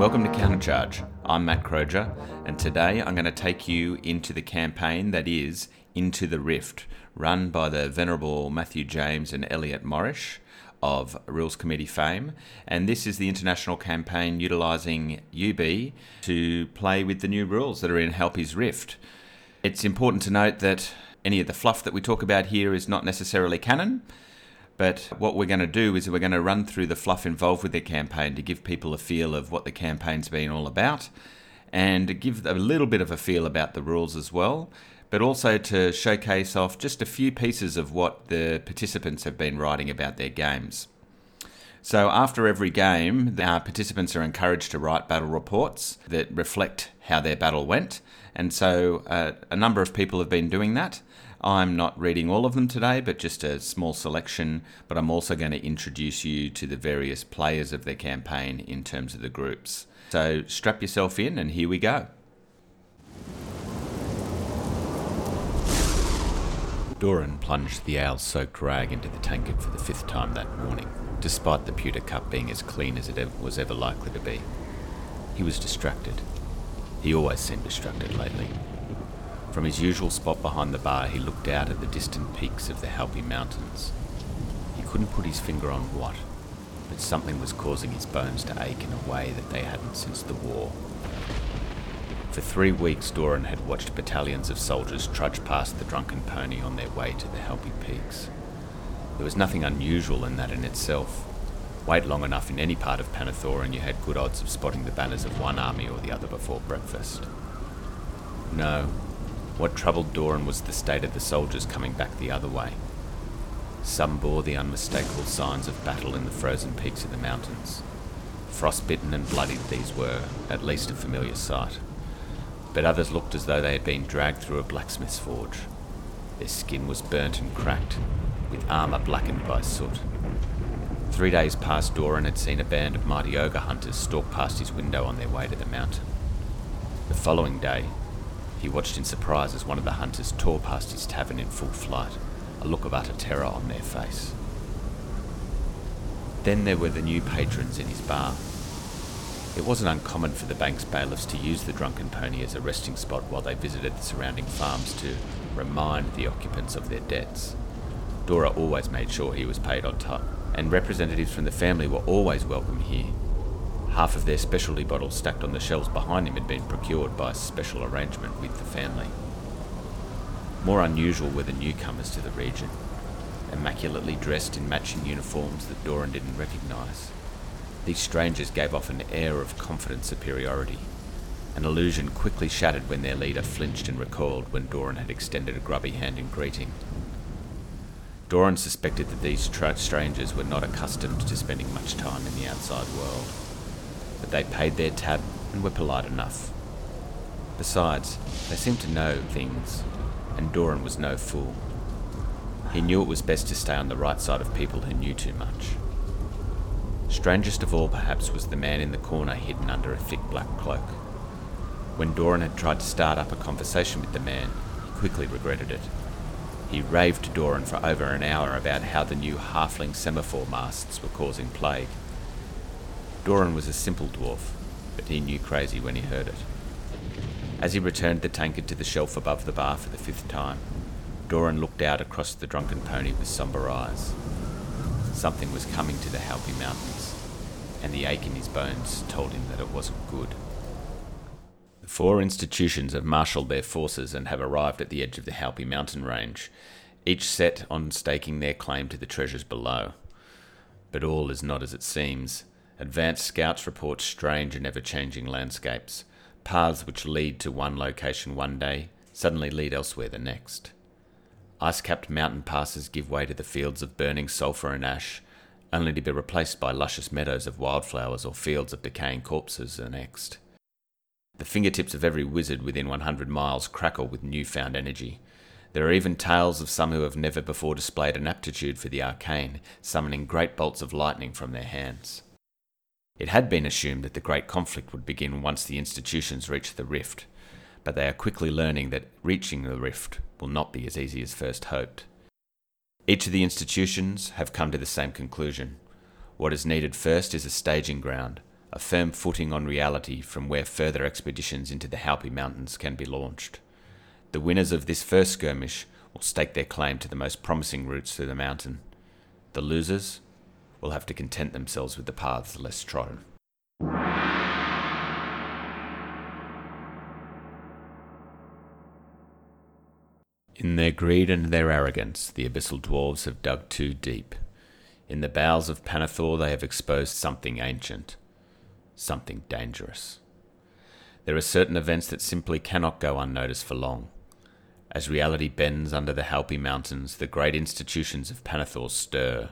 Welcome to Countercharge. I'm Matt Croger, and today I'm going to take you into the campaign that is Into the Rift, run by the venerable Matthew James and Elliot Morrish of Rules Committee fame. And this is the international campaign utilising UB to play with the new rules that are in Halpi's Rift. It's important to note that any of the fluff that we talk about here is not necessarily canon. But what we're going to do is we're going to run through the fluff involved with their campaign to give people a feel of what the campaign's been all about and give a little bit of a feel about the rules as well, but also to showcase off just a few pieces of what the participants have been writing about their games. So, after every game, our participants are encouraged to write battle reports that reflect how their battle went. And so, uh, a number of people have been doing that. I'm not reading all of them today, but just a small selection. But I'm also going to introduce you to the various players of the campaign in terms of the groups. So strap yourself in, and here we go. Doran plunged the ale soaked rag into the tankard for the fifth time that morning, despite the pewter cup being as clean as it was ever likely to be. He was distracted. He always seemed distracted lately. From his usual spot behind the bar, he looked out at the distant peaks of the Halpi Mountains. He couldn't put his finger on what, but something was causing his bones to ache in a way that they hadn't since the war. For three weeks, Doran had watched battalions of soldiers trudge past the drunken pony on their way to the Halpi Peaks. There was nothing unusual in that in itself. Wait long enough in any part of Pannithor and you had good odds of spotting the banners of one army or the other before breakfast. No, what troubled Doran was the state of the soldiers coming back the other way. Some bore the unmistakable signs of battle in the frozen peaks of the mountains. Frostbitten and bloodied these were, at least a familiar sight. But others looked as though they had been dragged through a blacksmith's forge. Their skin was burnt and cracked, with armour blackened by soot. Three days past, Doran had seen a band of mighty ogre hunters stalk past his window on their way to the mountain. The following day, he watched in surprise as one of the hunters tore past his tavern in full flight, a look of utter terror on their face. Then there were the new patrons in his bar. It wasn't uncommon for the bank's bailiffs to use the drunken pony as a resting spot while they visited the surrounding farms to remind the occupants of their debts. Dora always made sure he was paid on time, and representatives from the family were always welcome here. Half of their specialty bottles stacked on the shelves behind him had been procured by a special arrangement with the family. More unusual were the newcomers to the region, immaculately dressed in matching uniforms that Doran didn't recognise. These strangers gave off an air of confident superiority, an illusion quickly shattered when their leader flinched and recoiled when Doran had extended a grubby hand in greeting. Doran suspected that these tra- strangers were not accustomed to spending much time in the outside world but they paid their tab and were polite enough. Besides, they seemed to know things, and Doran was no fool. He knew it was best to stay on the right side of people who knew too much. Strangest of all, perhaps, was the man in the corner hidden under a thick black cloak. When Doran had tried to start up a conversation with the man, he quickly regretted it. He raved to Doran for over an hour about how the new halfling semaphore masts were causing plague. Doran was a simple dwarf, but he knew crazy when he heard it. As he returned the tankard to the shelf above the bar for the fifth time, Doran looked out across the drunken pony with sombre eyes. Something was coming to the Halpi Mountains, and the ache in his bones told him that it wasn't good. The four institutions have marshalled their forces and have arrived at the edge of the Halpi mountain range, each set on staking their claim to the treasures below. But all is not as it seems. Advanced scouts report strange and ever changing landscapes, paths which lead to one location one day suddenly lead elsewhere the next. Ice capped mountain passes give way to the fields of burning sulphur and ash, only to be replaced by luscious meadows of wildflowers or fields of decaying corpses the next. The fingertips of every wizard within 100 miles crackle with newfound energy. There are even tales of some who have never before displayed an aptitude for the arcane, summoning great bolts of lightning from their hands. It had been assumed that the great conflict would begin once the institutions reached the rift, but they are quickly learning that reaching the rift will not be as easy as first hoped. Each of the institutions have come to the same conclusion. What is needed first is a staging ground, a firm footing on reality from where further expeditions into the Halpi Mountains can be launched. The winners of this first skirmish will stake their claim to the most promising routes through the mountain. The losers will have to content themselves with the paths less trodden. In their greed and their arrogance, the abyssal dwarves have dug too deep. In the bowels of Pannithor, they have exposed something ancient, something dangerous. There are certain events that simply cannot go unnoticed for long. As reality bends under the Halpi Mountains, the great institutions of Pannithor stir,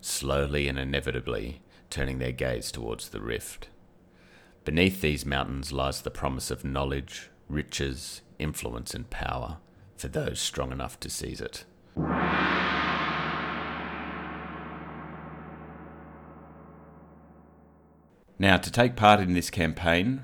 slowly and inevitably turning their gaze towards the rift. Beneath these mountains lies the promise of knowledge, riches, influence, and power for those strong enough to seize it. Now, to take part in this campaign,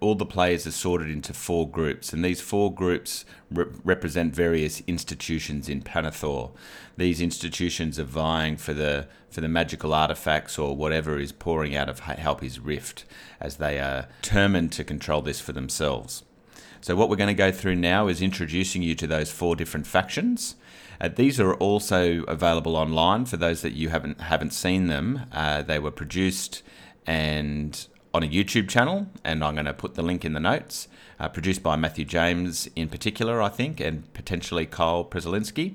all the players are sorted into four groups, and these four groups re- represent various institutions in Pannithor. These institutions are vying for the for the magical artifacts or whatever is pouring out of Halpi's rift, as they are determined to control this for themselves. So, what we're going to go through now is introducing you to those four different factions. Uh, these are also available online for those that you haven't haven't seen them. Uh, they were produced and on a YouTube channel, and I'm going to put the link in the notes. Uh, produced by Matthew James in particular, I think, and potentially Kyle Prezalinsky.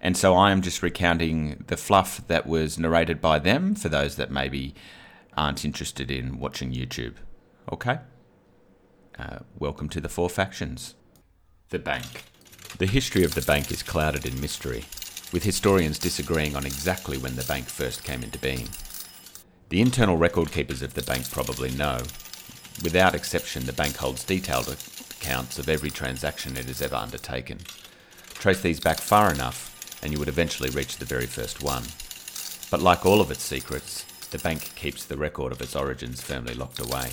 And so I am just recounting the fluff that was narrated by them for those that maybe aren't interested in watching YouTube. Okay? Uh, welcome to the Four Factions. The Bank. The history of the bank is clouded in mystery, with historians disagreeing on exactly when the bank first came into being. The internal record keepers of the bank probably know. Without exception, the bank holds detailed accounts of every transaction it has ever undertaken. Trace these back far enough, and you would eventually reach the very first one. But like all of its secrets, the bank keeps the record of its origins firmly locked away.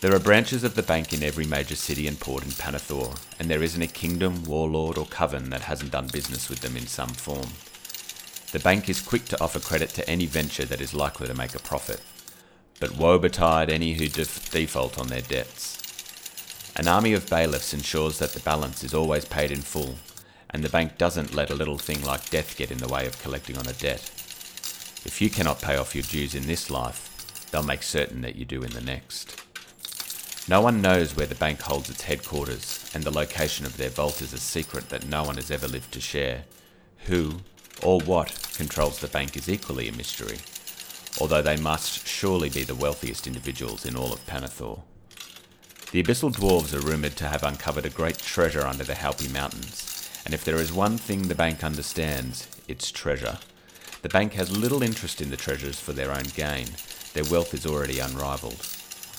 There are branches of the bank in every major city and port in Pannithor, and there isn't a kingdom, warlord, or coven that hasn't done business with them in some form. The bank is quick to offer credit to any venture that is likely to make a profit, but woe betide any who def- default on their debts. An army of bailiffs ensures that the balance is always paid in full, and the bank doesn't let a little thing like death get in the way of collecting on a debt. If you cannot pay off your dues in this life, they'll make certain that you do in the next. No one knows where the bank holds its headquarters, and the location of their vault is a secret that no one has ever lived to share. Who, or what, controls the bank is equally a mystery, although they must surely be the wealthiest individuals in all of Pannithor. The Abyssal Dwarves are rumoured to have uncovered a great treasure under the Halpi Mountains, and if there is one thing the bank understands, it's treasure. The bank has little interest in the treasures for their own gain. Their wealth is already unrivalled.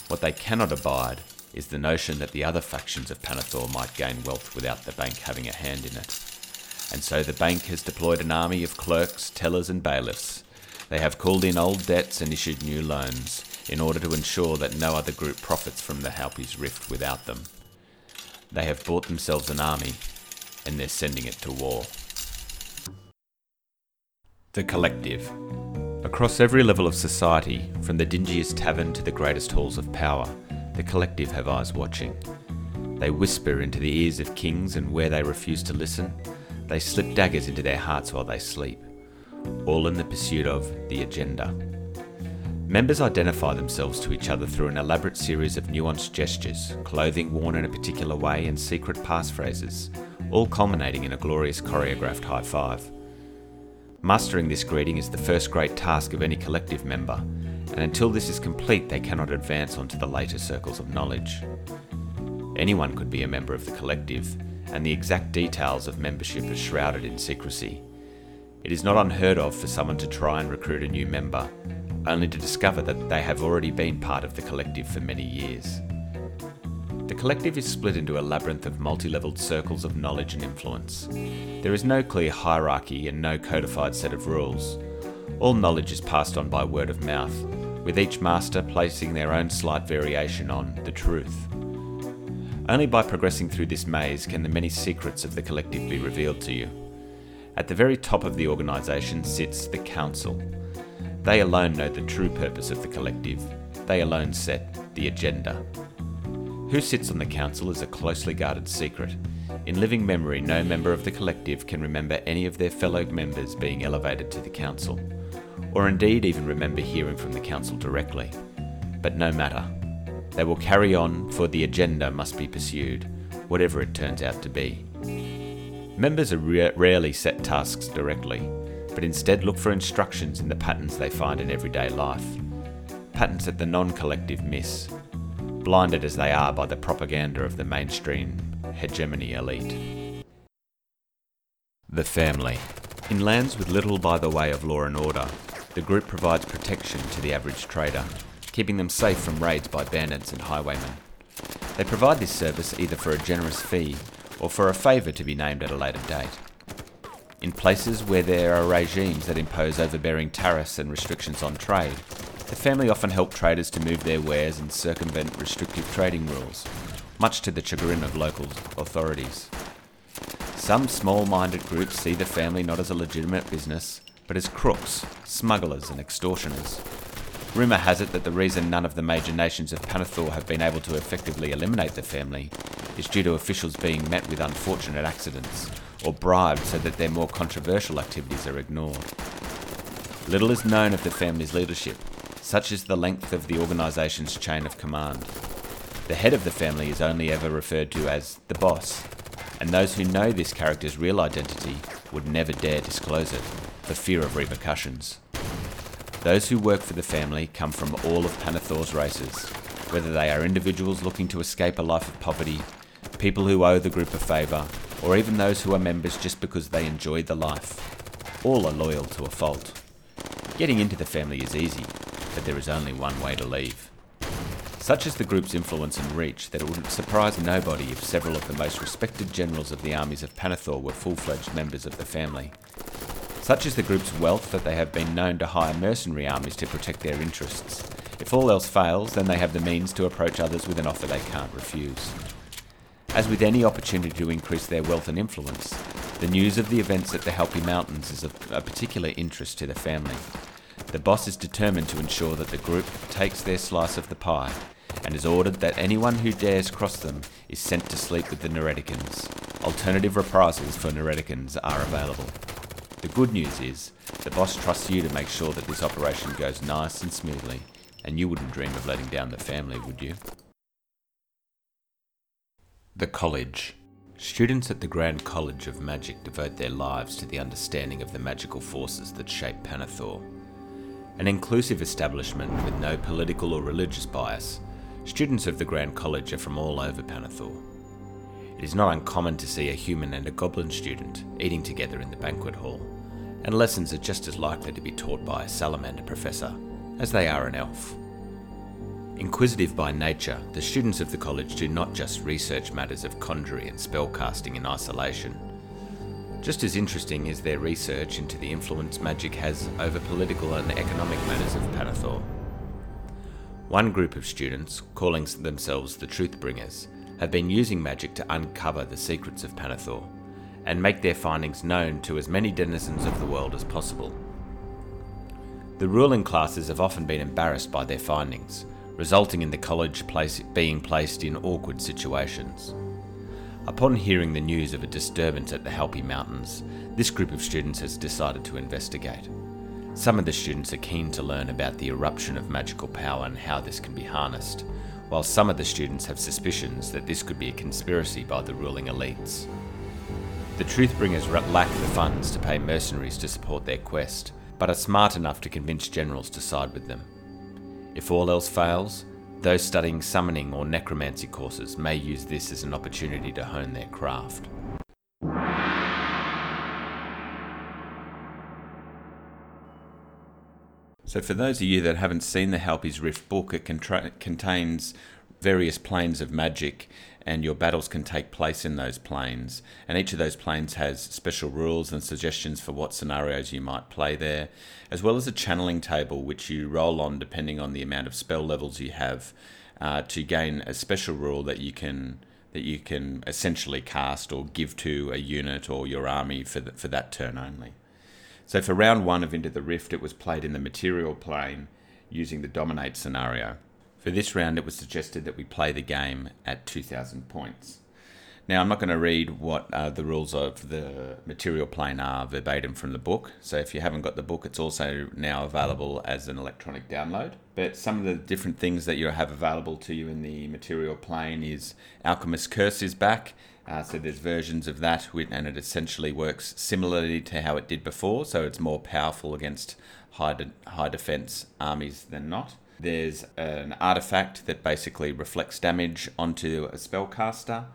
What they cannot abide is the notion that the other factions of Pannithor might gain wealth without the bank having a hand in it. And so the bank has deployed an army of clerks, tellers, and bailiffs. They have called in old debts and issued new loans in order to ensure that no other group profits from the Halpi's rift without them. They have bought themselves an army, and they're sending it to war. The Collective. Across every level of society, from the dingiest tavern to the greatest halls of power, the collective have eyes watching. They whisper into the ears of kings, and where they refuse to listen, they slip daggers into their hearts while they sleep, all in the pursuit of the agenda. Members identify themselves to each other through an elaborate series of nuanced gestures, clothing worn in a particular way, and secret passphrases, all culminating in a glorious choreographed high five. Mastering this greeting is the first great task of any collective member, and until this is complete, they cannot advance onto the later circles of knowledge. Anyone could be a member of the collective, and the exact details of membership are shrouded in secrecy. It is not unheard of for someone to try and recruit a new member, only to discover that they have already been part of the collective for many years. The collective is split into a labyrinth of multi leveled circles of knowledge and influence. There is no clear hierarchy and no codified set of rules. All knowledge is passed on by word of mouth, with each master placing their own slight variation on the truth. Only by progressing through this maze can the many secrets of the collective be revealed to you. At the very top of the organisation sits the Council. They alone know the true purpose of the collective. They alone set the agenda. Who sits on the Council is a closely guarded secret. In living memory, no member of the collective can remember any of their fellow members being elevated to the Council, or indeed even remember hearing from the Council directly. But no matter. They will carry on, for the agenda must be pursued, whatever it turns out to be. Members are rarely set tasks directly, but instead look for instructions in the patterns they find in everyday life. Patterns that the non collective miss, blinded as they are by the propaganda of the mainstream hegemony elite. The family. In lands with little by the way of law and order, the group provides protection to the average trader, keeping them safe from raids by bandits and highwaymen. They provide this service either for a generous fee or for a favour to be named at a later date. In places where there are regimes that impose overbearing tariffs and restrictions on trade, the family often help traders to move their wares and circumvent restrictive trading rules, much to the chagrin of local authorities. Some small minded groups see the family not as a legitimate business, but as crooks, smugglers, and extortioners. Rumour has it that the reason none of the major nations of Pannithor have been able to effectively eliminate the family is due to officials being met with unfortunate accidents or bribed so that their more controversial activities are ignored. Little is known of the family's leadership, such is the length of the organisation's chain of command. The head of the family is only ever referred to as the boss, and those who know this character's real identity would never dare disclose it for fear of repercussions. Those who work for the family come from all of Pannithor's races, whether they are individuals looking to escape a life of poverty people who owe the group a favour, or even those who are members just because they enjoy the life. All are loyal to a fault. Getting into the family is easy, but there is only one way to leave. Such is the group's influence and reach that it would surprise nobody if several of the most respected generals of the armies of Pannithor were full fledged members of the family. Such is the group's wealth that they have been known to hire mercenary armies to protect their interests. If all else fails, then they have the means to approach others with an offer they can't refuse. As with any opportunity to increase their wealth and influence, the news of the events at the Halpi Mountains is of a particular interest to the family. The boss is determined to ensure that the group takes their slice of the pie and has ordered that anyone who dares cross them is sent to sleep with the Neriticans. Alternative reprisals for Neriticans are available. The good news is, the boss trusts you to make sure that this operation goes nice and smoothly, and you wouldn't dream of letting down the family, would you? The College. Students at the Grand College of Magic devote their lives to the understanding of the magical forces that shape Pannithor. An inclusive establishment with no political or religious bias, students of the Grand College are from all over Pannithor. It is not uncommon to see a human and a goblin student eating together in the banquet hall, and lessons are just as likely to be taught by a salamander professor as they are an elf. Inquisitive by nature, the students of the college do not just research matters of conjuring and spellcasting in isolation. Just as interesting is their research into the influence magic has over political and economic matters of Pannithor. One group of students, calling themselves the Truth Bringers, have been using magic to uncover the secrets of Pannithor and make their findings known to as many denizens of the world as possible. The ruling classes have often been embarrassed by their findings, resulting in the college place being placed in awkward situations. Upon hearing the news of a disturbance at the Halpi Mountains, this group of students has decided to investigate. Some of the students are keen to learn about the eruption of magical power and how this can be harnessed, while some of the students have suspicions that this could be a conspiracy by the ruling elites. The Truthbringers lack the funds to pay mercenaries to support their quest, but are smart enough to convince generals to side with them. If all else fails, those studying summoning or necromancy courses may use this as an opportunity to hone their craft. So, for those of you that haven't seen the Halpi's Rift book, it contra- contains various planes of magic, and your battles can take place in those planes. And each of those planes has special rules and suggestions for what scenarios you might play there, as well as a channeling table which you roll on depending on the amount of spell levels you have uh, to gain a special rule that you can that you can essentially cast or give to a unit or your army for the, for that turn only. So for round one of Into the Rift, it was played in the material plane using the dominate scenario. For this round, it was suggested that we play the game at 2,000 points. Now, I'm not going to read what uh, the rules of the material plane are verbatim from the book. So, if you haven't got the book, it's also now available as an electronic download. But some of the different things that you have available to you in the material plane is Alchemist Curse is back. Uh, so, there's versions of that, and it essentially works similarly to how it did before. So, it's more powerful against high, de- high defense armies than not. There's an artifact that basically reflects damage onto a spellcaster.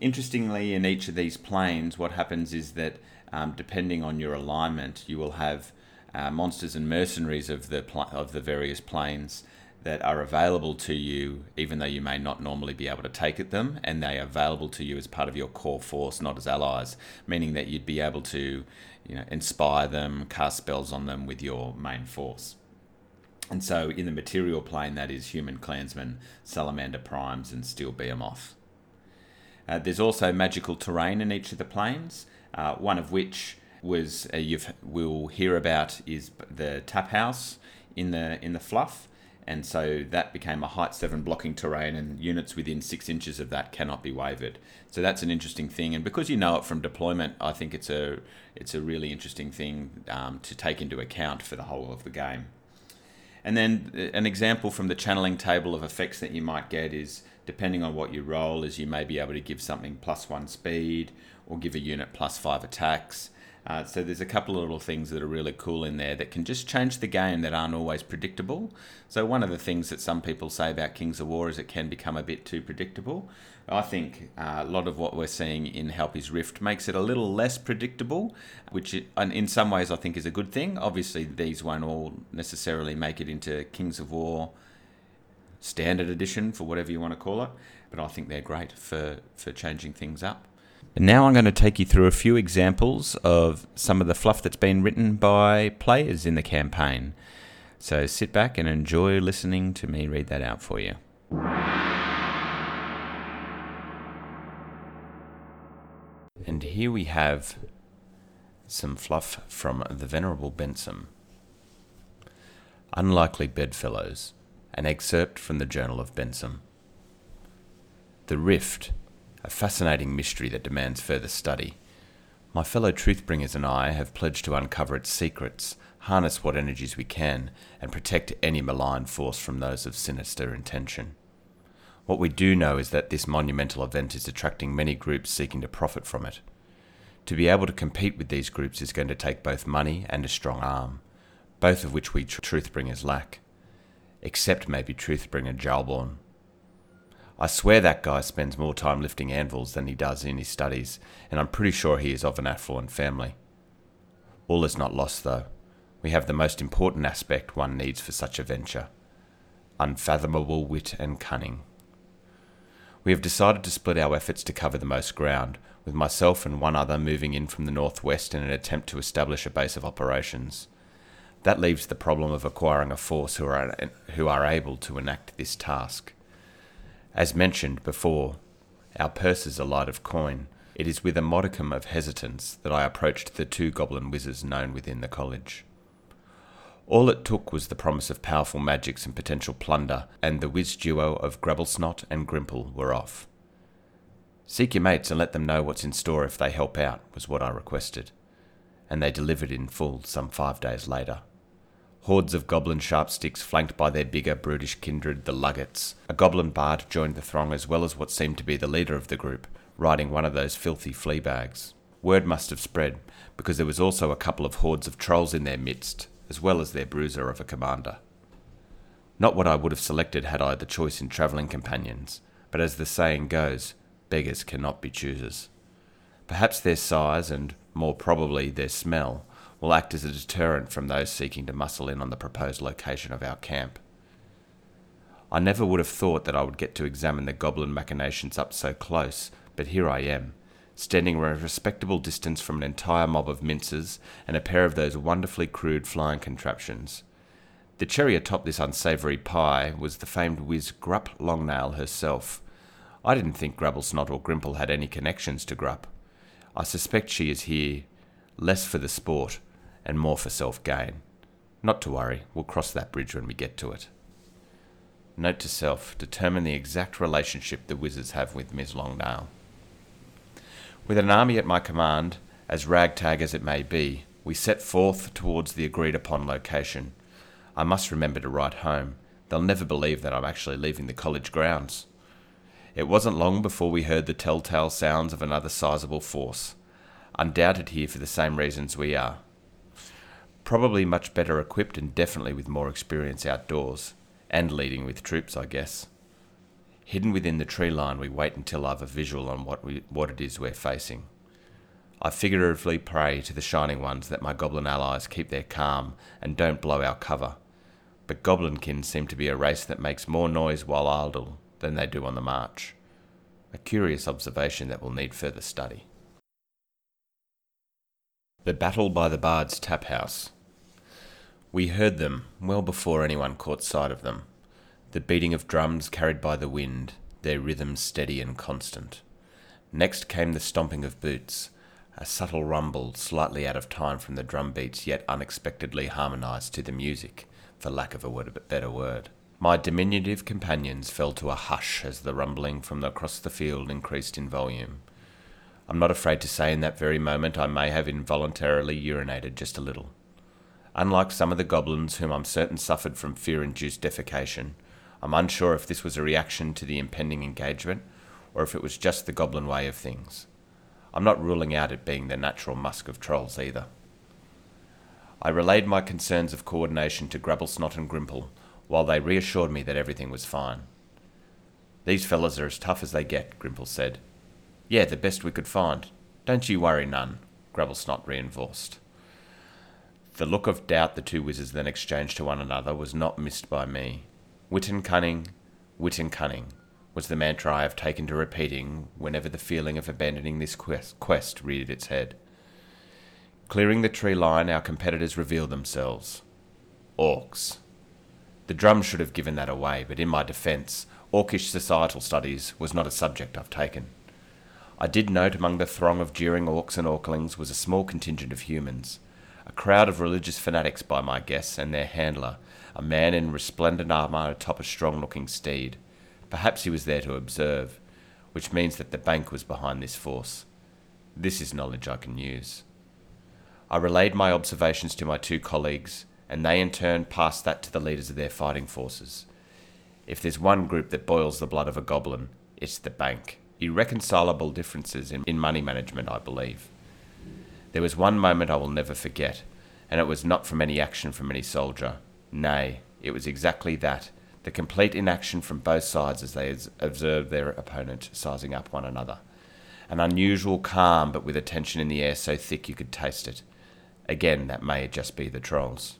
Interestingly, in each of these planes, what happens is that um, depending on your alignment, you will have uh, monsters and mercenaries of the pl- of the various planes that are available to you, even though you may not normally be able to take at them, and they are available to you as part of your core force, not as allies, meaning that you'd be able to, you know, inspire them, cast spells on them with your main force. And so in the material plane, that is human clansmen, salamander primes, and steel behemoth. Uh, there's also magical terrain in each of the planes, uh, one of which was uh, you will hear about is the tap house in the in the fluff, and so that became a height seven blocking terrain, and units within six inches of that cannot be wavered. So that's an interesting thing, and because you know it from deployment, I think it's a it's a really interesting thing um, to take into account for the whole of the game. And then uh, an example from the channeling table of effects that you might get is depending on what you roll, is you may be able to give something plus one speed or give a unit plus five attacks. Uh, so there's a couple of little things that are really cool in there that can just change the game that aren't always predictable. So one of the things that some people say about Kings of War is it can become a bit too predictable. I think uh, a lot of what we're seeing in Halpi's Rift makes it a little less predictable, which in some ways I think is a good thing. Obviously, these won't all necessarily make it into Kings of War standard edition, for whatever you want to call it, but I think they're great for, for changing things up. Now I'm going to take you through a few examples of some of the fluff that's been written by players in the campaign. So sit back and enjoy listening to me read that out for you. And here we have some fluff from the Venerable Benson. Unlikely Bedfellows, an excerpt from the Journal of Benson. The Rift, a fascinating mystery that demands further study. My fellow truthbringers and I have pledged to uncover its secrets, harness what energies we can, and protect any malign force from those of sinister intention. What we do know is that this monumental event is attracting many groups seeking to profit from it. To be able to compete with these groups is going to take both money and a strong arm, both of which we tr- truthbringers lack. Except maybe truthbringer Jalborn. I swear that guy spends more time lifting anvils than he does in his studies, and I'm pretty sure he is of an affluent family. All is not lost, though. We have the most important aspect one needs for such a venture unfathomable wit and cunning. We have decided to split our efforts to cover the most ground, with myself and one other moving in from the northwest in an attempt to establish a base of operations. That leaves the problem of acquiring a force who are, who are able to enact this task. As mentioned before, our purses are light of coin. It is with a modicum of hesitance that I approached the two goblin wizards known within the college. All it took was the promise of powerful magics and potential plunder, and the whiz duo of Grabblesnot and Grimple were off. Seek your mates and let them know what's in store if they help out, was what I requested, and they delivered in full some five days later. Hordes of goblin sharpsticks flanked by their bigger, brutish kindred, the Luggets. A goblin bard joined the throng as well as what seemed to be the leader of the group, riding one of those filthy flea bags. Word must have spread, because there was also a couple of hordes of trolls in their midst, as well as their bruiser of a commander. Not what I would have selected had I the choice in travelling companions, but as the saying goes, beggars cannot be choosers. Perhaps their size, and more probably their smell, will act as a deterrent from those seeking to muscle in on the proposed location of our camp. I never would have thought that I would get to examine the goblin machinations up so close, but here I am, standing a respectable distance from an entire mob of minces and a pair of those wonderfully crude flying contraptions. The cherry atop this unsavoury pie was the famed whiz Grupp Longnail herself. I didn't think Grubblesnot or Grimple had any connections to Grupp. I suspect she is here less for the sport and more for self gain. Not to worry, we'll cross that bridge when we get to it. Note to self determine the exact relationship the wizards have with Ms. Longnail. With an army at my command, as ragtag as it may be, we set forth towards the agreed upon location. I must remember to write home. They'll never believe that I'm actually leaving the college grounds. It wasn't long before we heard the telltale sounds of another sizable force, undoubted here for the same reasons we are. Probably much better equipped and definitely with more experience outdoors, and leading with troops, I guess. Hidden within the tree line, we wait until I've a visual on what, we, what it is we're facing. I figuratively pray to the Shining Ones that my goblin allies keep their calm and don't blow our cover. But goblinkins seem to be a race that makes more noise while idle than they do on the march. A curious observation that will need further study. The Battle by the Bard's Tap House. We heard them well before anyone caught sight of them. The beating of drums carried by the wind, their rhythm steady and constant. Next came the stomping of boots, a subtle rumble slightly out of time from the drum beats, yet unexpectedly harmonized to the music, for lack of a better word. My diminutive companions fell to a hush as the rumbling from across the field increased in volume. I'm not afraid to say in that very moment I may have involuntarily urinated just a little. Unlike some of the goblins whom I'm certain suffered from fear induced defecation, I'm unsure if this was a reaction to the impending engagement or if it was just the goblin way of things. I'm not ruling out it being the natural musk of trolls either. I relayed my concerns of coordination to Grubblesnot and Grimple, while they reassured me that everything was fine. These fellows are as tough as they get, Grimple said. Yeah, the best we could find. Don't you worry none, Grubblesnot reinforced. The look of doubt the two wizards then exchanged to one another was not missed by me. Wit and cunning, wit and cunning, was the mantra I have taken to repeating whenever the feeling of abandoning this quest, quest reared its head. Clearing the tree line, our competitors revealed themselves. Orcs. The drum should have given that away, but in my defence, Orcish societal studies was not a subject I've taken. I did note among the throng of jeering orcs and orclings was a small contingent of humans, a crowd of religious fanatics by my guess, and their handler, a man in resplendent armour atop a strong looking steed. Perhaps he was there to observe, which means that the bank was behind this force. This is knowledge I can use. I relayed my observations to my two colleagues, and they in turn passed that to the leaders of their fighting forces. If there's one group that boils the blood of a goblin, it's the bank. Irreconcilable differences in, in money management, I believe. There was one moment I will never forget, and it was not from any action from any soldier. Nay, it was exactly that the complete inaction from both sides as they observed their opponent sizing up one another. An unusual calm, but with a tension in the air so thick you could taste it. Again, that may just be the trolls.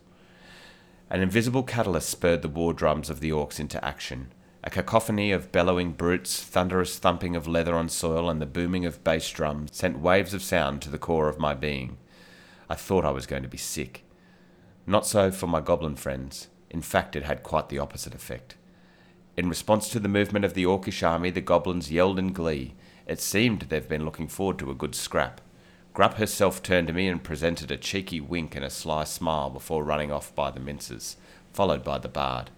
An invisible catalyst spurred the war drums of the orcs into action. A cacophony of bellowing brutes, thunderous thumping of leather on soil, and the booming of bass drums sent waves of sound to the core of my being. I thought I was going to be sick. Not so for my goblin friends. In fact, it had quite the opposite effect. In response to the movement of the orcish army, the goblins yelled in glee. It seemed they've been looking forward to a good scrap. Grupp herself turned to me and presented a cheeky wink and a sly smile before running off by the minces, followed by the bard.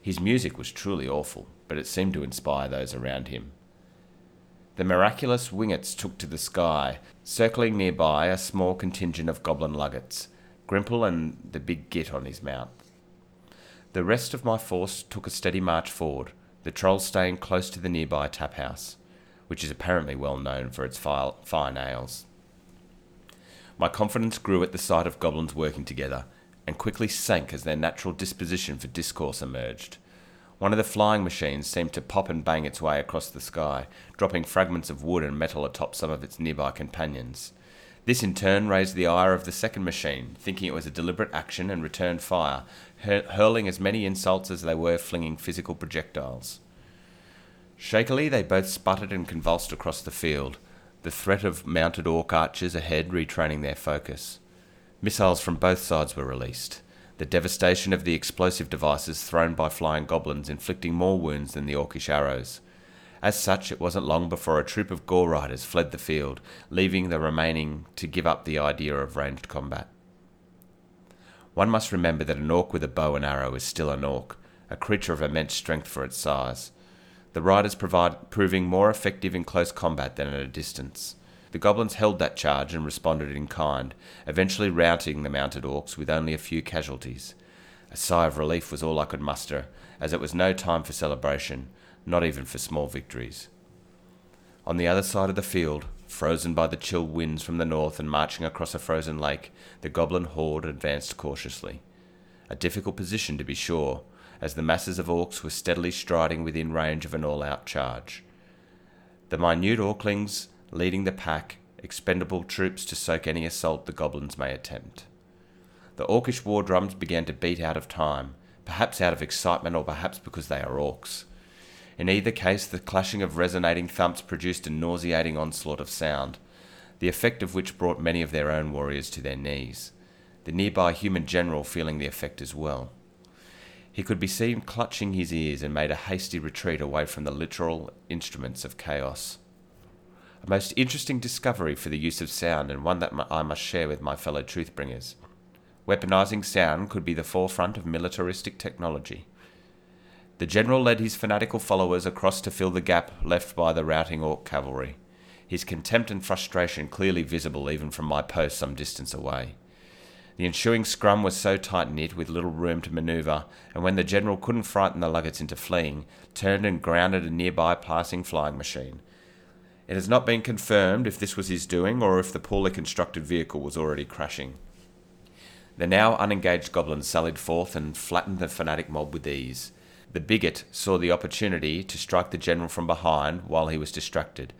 His music was truly awful, but it seemed to inspire those around him. The miraculous wingets took to the sky, circling nearby a small contingent of goblin luggets, Grimple and the big git on his mount. The rest of my force took a steady march forward, the trolls staying close to the nearby tap house, which is apparently well known for its fine ales. My confidence grew at the sight of goblins working together, and quickly sank as their natural disposition for discourse emerged. One of the flying machines seemed to pop and bang its way across the sky, dropping fragments of wood and metal atop some of its nearby companions. This in turn raised the ire of the second machine, thinking it was a deliberate action and returned fire, hurling as many insults as they were flinging physical projectiles. Shakily, they both sputtered and convulsed across the field, the threat of mounted orc archers ahead retraining their focus. Missiles from both sides were released, the devastation of the explosive devices thrown by flying goblins inflicting more wounds than the orcish arrows. As such, it wasn't long before a troop of Gore riders fled the field, leaving the remaining to give up the idea of ranged combat. One must remember that an orc with a bow and arrow is still an orc, a creature of immense strength for its size. The riders provide, proving more effective in close combat than at a distance. The goblins held that charge and responded in kind, eventually routing the mounted orcs with only a few casualties. A sigh of relief was all I could muster, as it was no time for celebration, not even for small victories. On the other side of the field, frozen by the chill winds from the north and marching across a frozen lake, the goblin horde advanced cautiously. A difficult position, to be sure, as the masses of orcs were steadily striding within range of an all out charge. The minute orklings leading the pack, expendable troops to soak any assault the goblins may attempt. The orcish war drums began to beat out of time, perhaps out of excitement or perhaps because they are orcs. In either case, the clashing of resonating thumps produced a nauseating onslaught of sound, the effect of which brought many of their own warriors to their knees, the nearby human general feeling the effect as well. He could be seen clutching his ears and made a hasty retreat away from the literal instruments of chaos. A most interesting discovery for the use of sound, and one that I must share with my fellow truthbringers. Weaponizing sound could be the forefront of militaristic technology. The general led his fanatical followers across to fill the gap left by the routing orc cavalry, his contempt and frustration clearly visible even from my post some distance away. The ensuing scrum was so tight knit with little room to manoeuvre, and when the general couldn't frighten the luggets into fleeing, turned and grounded a nearby passing flying machine, it has not been confirmed if this was his doing or if the poorly constructed vehicle was already crashing. The now unengaged goblins sallied forth and flattened the fanatic mob with ease. The bigot saw the opportunity to strike the general from behind while he was distracted,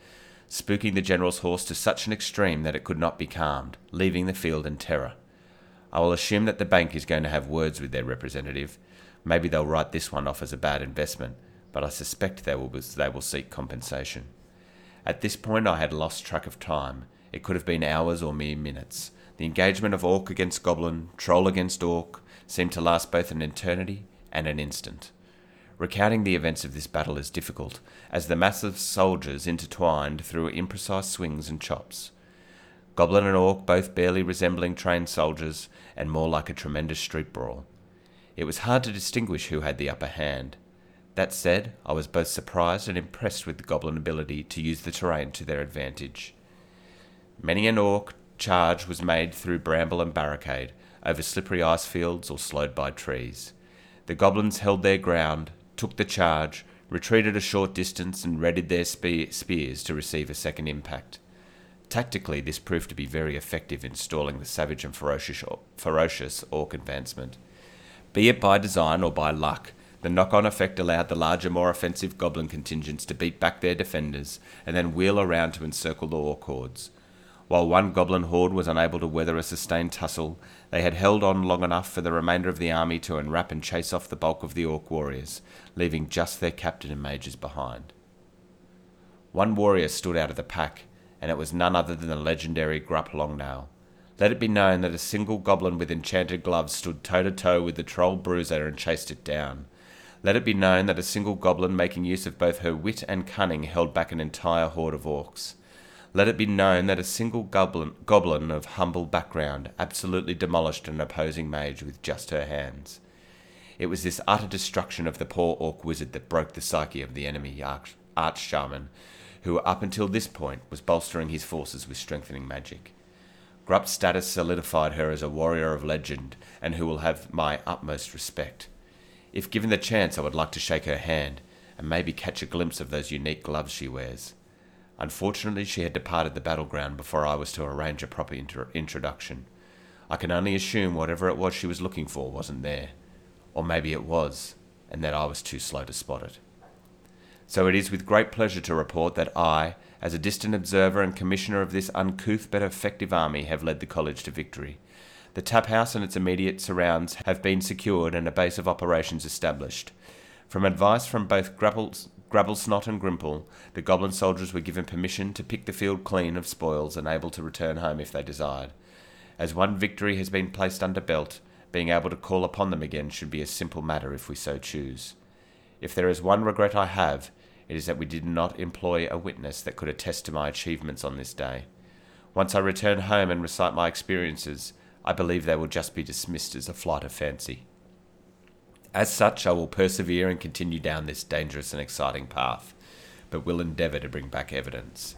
spooking the general's horse to such an extreme that it could not be calmed, leaving the field in terror. I will assume that the bank is going to have words with their representative. Maybe they'll write this one off as a bad investment, but I suspect they will, they will seek compensation. At this point, I had lost track of time. It could have been hours or mere minutes. The engagement of orc against goblin, troll against orc, seemed to last both an eternity and an instant. Recounting the events of this battle is difficult, as the massive soldiers intertwined through imprecise swings and chops. Goblin and orc both barely resembling trained soldiers, and more like a tremendous street brawl. It was hard to distinguish who had the upper hand. That said, I was both surprised and impressed with the goblin ability to use the terrain to their advantage. Many an orc charge was made through bramble and barricade, over slippery ice fields or slowed by trees. The goblins held their ground, took the charge, retreated a short distance, and readied their spe- spears to receive a second impact. Tactically, this proved to be very effective in stalling the savage and ferocious, ferocious orc advancement. Be it by design or by luck, the knock on effect allowed the larger, more offensive goblin contingents to beat back their defenders and then wheel around to encircle the orc hordes. While one goblin horde was unable to weather a sustained tussle, they had held on long enough for the remainder of the army to enwrap and chase off the bulk of the orc warriors, leaving just their captain and majors behind. One warrior stood out of the pack, and it was none other than the legendary Grupp Longnail. Let it be known that a single goblin with enchanted gloves stood toe to toe with the troll bruiser and chased it down. Let it be known that a single goblin making use of both her wit and cunning held back an entire horde of orcs. Let it be known that a single goblin, goblin of humble background absolutely demolished an opposing mage with just her hands. It was this utter destruction of the poor orc wizard that broke the psyche of the enemy arch, arch shaman, who up until this point was bolstering his forces with strengthening magic. Grupp's status solidified her as a warrior of legend and who will have my utmost respect. If given the chance, I would like to shake her hand and maybe catch a glimpse of those unique gloves she wears. Unfortunately, she had departed the battleground before I was to arrange a proper inter- introduction. I can only assume whatever it was she was looking for wasn't there. Or maybe it was, and that I was too slow to spot it. So it is with great pleasure to report that I, as a distant observer and commissioner of this uncouth but effective army, have led the college to victory. The tap house and its immediate surrounds have been secured and a base of operations established. From advice from both Grapples, Grabblesnot and Grimple, the goblin soldiers were given permission to pick the field clean of spoils and able to return home if they desired. As one victory has been placed under belt, being able to call upon them again should be a simple matter if we so choose. If there is one regret I have, it is that we did not employ a witness that could attest to my achievements on this day. Once I return home and recite my experiences, I believe they will just be dismissed as a flight of fancy. As such, I will persevere and continue down this dangerous and exciting path, but will endeavour to bring back evidence.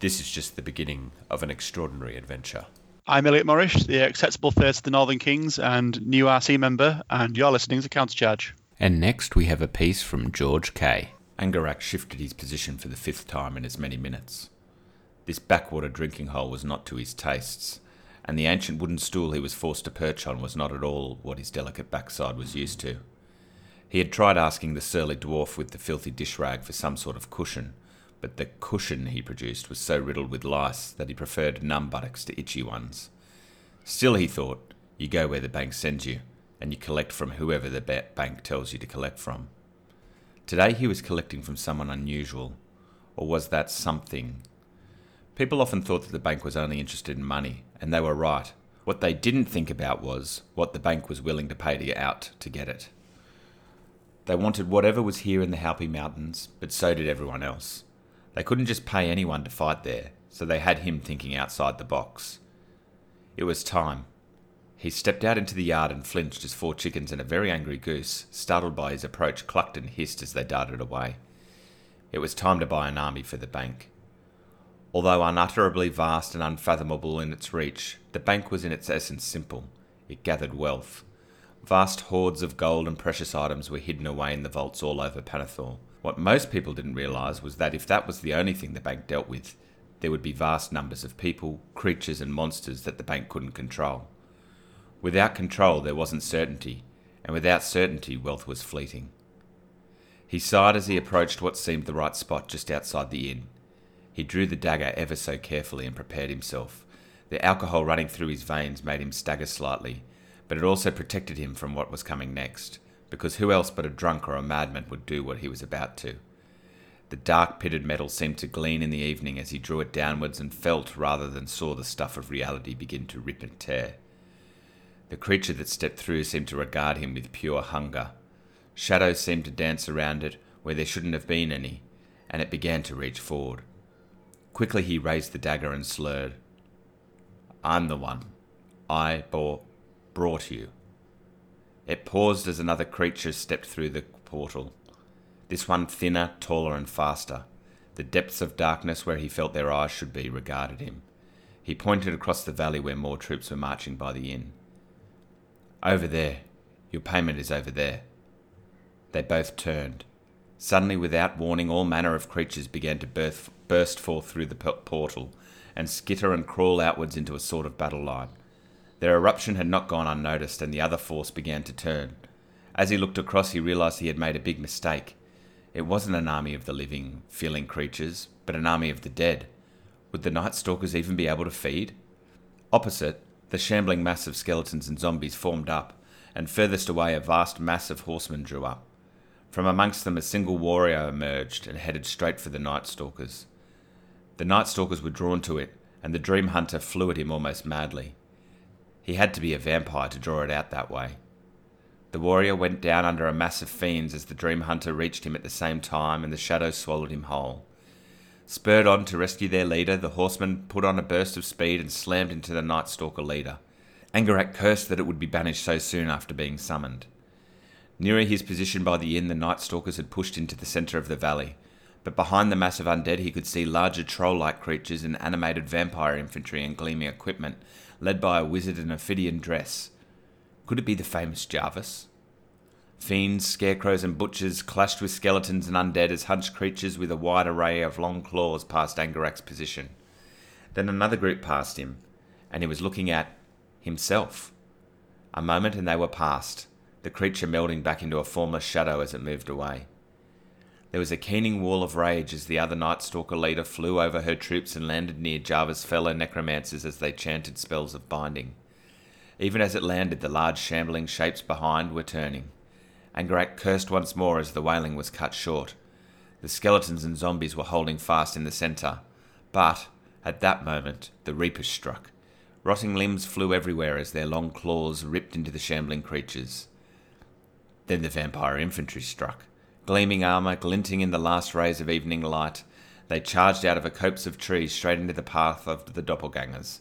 This is just the beginning of an extraordinary adventure. I'm Elliot Morris, the acceptable third of the Northern Kings and new RC member, and you're listening to Countercharge. And next we have a piece from George Kay. Angarak shifted his position for the fifth time in as many minutes. This backwater drinking hole was not to his tastes, and the ancient wooden stool he was forced to perch on was not at all what his delicate backside was used to. He had tried asking the surly dwarf with the filthy dish rag for some sort of cushion, but the cushion he produced was so riddled with lice that he preferred numb buttocks to itchy ones. Still, he thought, you go where the bank sends you, and you collect from whoever the bank tells you to collect from. Today he was collecting from someone unusual. Or was that something? People often thought that the bank was only interested in money, and they were right. What they didn't think about was what the bank was willing to pay to get out to get it. They wanted whatever was here in the Halpi Mountains, but so did everyone else. They couldn't just pay anyone to fight there, so they had him thinking outside the box. It was time. He stepped out into the yard and flinched as four chickens and a very angry goose, startled by his approach, clucked and hissed as they darted away. It was time to buy an army for the bank. Although unutterably vast and unfathomable in its reach, the bank was in its essence simple. It gathered wealth. Vast hoards of gold and precious items were hidden away in the vaults all over Pannithor. What most people didn't realise was that if that was the only thing the bank dealt with, there would be vast numbers of people, creatures, and monsters that the bank couldn't control. Without control, there wasn't certainty, and without certainty, wealth was fleeting. He sighed as he approached what seemed the right spot just outside the inn. He drew the dagger ever so carefully and prepared himself. The alcohol running through his veins made him stagger slightly, but it also protected him from what was coming next, because who else but a drunk or a madman would do what he was about to? The dark pitted metal seemed to gleam in the evening as he drew it downwards and felt rather than saw the stuff of reality begin to rip and tear. The creature that stepped through seemed to regard him with pure hunger. Shadows seemed to dance around it where there shouldn't have been any, and it began to reach forward. Quickly he raised the dagger and slurred. I'm the one. I bore, brought you. It paused as another creature stepped through the portal. This one thinner, taller, and faster. The depths of darkness where he felt their eyes should be regarded him. He pointed across the valley where more troops were marching by the inn. Over there. Your payment is over there. They both turned. Suddenly, without warning, all manner of creatures began to burst, burst forth through the portal and skitter and crawl outwards into a sort of battle line. Their eruption had not gone unnoticed, and the other force began to turn. As he looked across, he realized he had made a big mistake. It wasn't an army of the living, feeling creatures, but an army of the dead. Would the Night Stalkers even be able to feed? Opposite, the shambling mass of skeletons and zombies formed up, and furthest away a vast mass of horsemen drew up. From amongst them a single warrior emerged and headed straight for the Night Stalkers. The Night Stalkers were drawn to it, and the Dream Hunter flew at him almost madly. He had to be a vampire to draw it out that way. The warrior went down under a mass of fiends as the Dream Hunter reached him at the same time, and the shadows swallowed him whole. Spurred on to rescue their leader, the horsemen put on a burst of speed and slammed into the Night Stalker leader. Angarak cursed that it would be banished so soon after being summoned. Nearer his position by the inn, the Night Stalkers had pushed into the centre of the valley, but behind the mass of undead he could see larger troll like creatures and animated vampire infantry and gleaming equipment, led by a wizard in a Phidian dress. Could it be the famous Jarvis? Fiends, scarecrows, and butchers clashed with skeletons and undead as hunched creatures with a wide array of long claws passed Angarak's position. Then another group passed him, and he was looking at himself. A moment and they were past, the creature melding back into a formless shadow as it moved away. There was a keening wall of rage as the other Night Stalker leader flew over her troops and landed near Java's fellow necromancers as they chanted spells of binding. Even as it landed, the large shambling shapes behind were turning. Angarak cursed once more as the wailing was cut short. The skeletons and zombies were holding fast in the centre, but at that moment the reapers struck. Rotting limbs flew everywhere as their long claws ripped into the shambling creatures. Then the vampire infantry struck. Gleaming armour, glinting in the last rays of evening light, they charged out of a copse of trees straight into the path of the doppelgangers.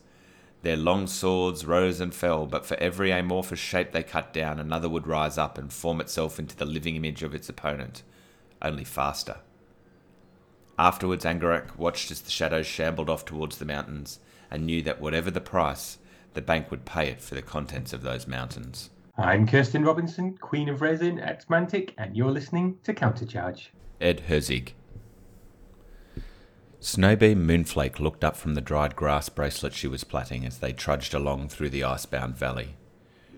Their long swords rose and fell, but for every amorphous shape they cut down, another would rise up and form itself into the living image of its opponent, only faster. Afterwards, Angarak watched as the shadows shambled off towards the mountains, and knew that whatever the price, the bank would pay it for the contents of those mountains. I'm Kirsten Robinson, Queen of Resin at Mantic, and you're listening to Countercharge. Ed Herzig. Snowbeam Moonflake looked up from the dried grass bracelet she was plaiting as they trudged along through the icebound valley.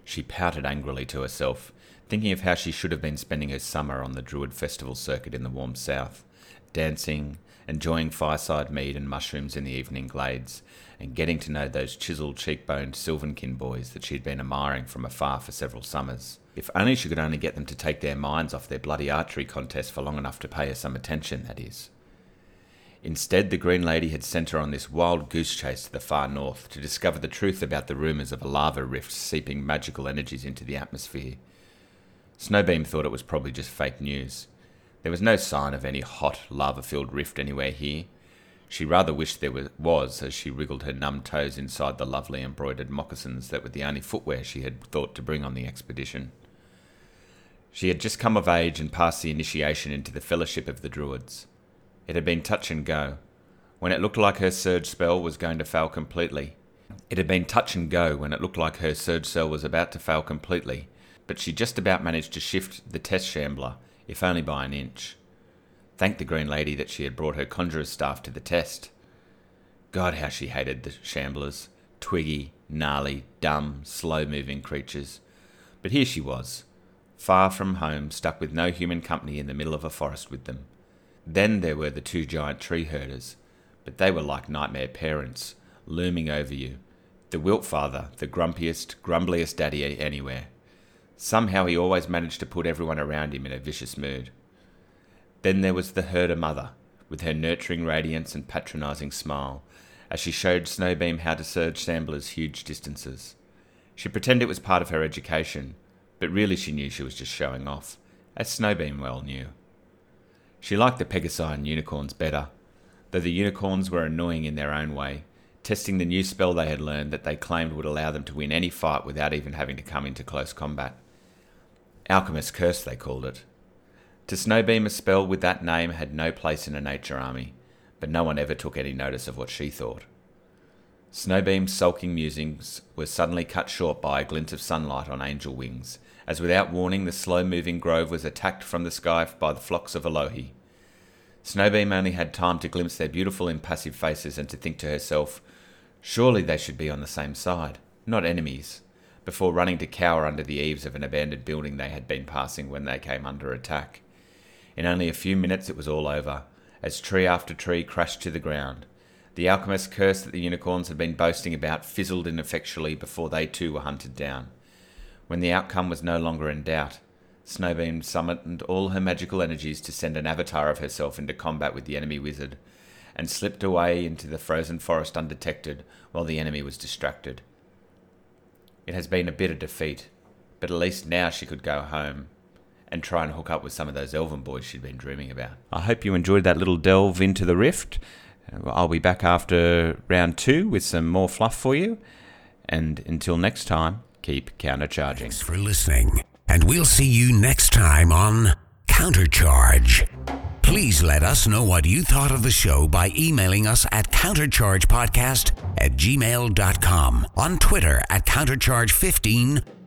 She pouted angrily to herself, thinking of how she should have been spending her summer on the Druid Festival circuit in the warm south, dancing, enjoying fireside mead and mushrooms in the evening glades, and getting to know those chiselled cheekboned Sylvankin boys that she had been admiring from afar for several summers. If only she could only get them to take their minds off their bloody archery contest for long enough to pay her some attention, that is. Instead, the Green Lady had sent her on this wild goose chase to the far north to discover the truth about the rumours of a lava rift seeping magical energies into the atmosphere. Snowbeam thought it was probably just fake news. There was no sign of any hot, lava filled rift anywhere here. She rather wished there was as she wriggled her numb toes inside the lovely embroidered moccasins that were the only footwear she had thought to bring on the expedition. She had just come of age and passed the initiation into the Fellowship of the Druids. It had been touch and go. When it looked like her surge spell was going to fail completely, it had been touch and go when it looked like her surge spell was about to fail completely, but she just about managed to shift the test shambler, if only by an inch. Thank the Green Lady that she had brought her conjurer's staff to the test. God, how she hated the shamblers twiggy, gnarly, dumb, slow moving creatures. But here she was, far from home, stuck with no human company in the middle of a forest with them. Then there were the two giant tree herders, but they were like nightmare parents, looming over you. The Wilt father, the grumpiest, grumbliest daddy anywhere. Somehow he always managed to put everyone around him in a vicious mood. Then there was the herder mother, with her nurturing radiance and patronising smile, as she showed Snowbeam how to surge shamblers huge distances. She pretended it was part of her education, but really she knew she was just showing off, as Snowbeam well knew. She liked the Pegasi and unicorns better, though the unicorns were annoying in their own way, testing the new spell they had learned that they claimed would allow them to win any fight without even having to come into close combat. Alchemist Curse, they called it. To Snowbeam, a spell with that name had no place in a nature army, but no one ever took any notice of what she thought. Snowbeam's sulking musings were suddenly cut short by a glint of sunlight on angel wings, as without warning the slow moving grove was attacked from the sky by the flocks of Elohi. Snowbeam only had time to glimpse their beautiful impassive faces and to think to herself, surely they should be on the same side, not enemies, before running to cower under the eaves of an abandoned building they had been passing when they came under attack. In only a few minutes it was all over, as tree after tree crashed to the ground. The alchemist's curse that the unicorns had been boasting about fizzled ineffectually before they too were hunted down. When the outcome was no longer in doubt, Snowbeam summoned all her magical energies to send an avatar of herself into combat with the enemy wizard, and slipped away into the frozen forest undetected while the enemy was distracted. It has been a bitter defeat, but at least now she could go home and try and hook up with some of those elven boys she'd been dreaming about. I hope you enjoyed that little delve into the rift. I'll be back after round two with some more fluff for you. And until next time, keep countercharging. Thanks for listening, and we'll see you next time on Countercharge. Please let us know what you thought of the show by emailing us at counterchargepodcast at gmail.com, on Twitter at countercharge15,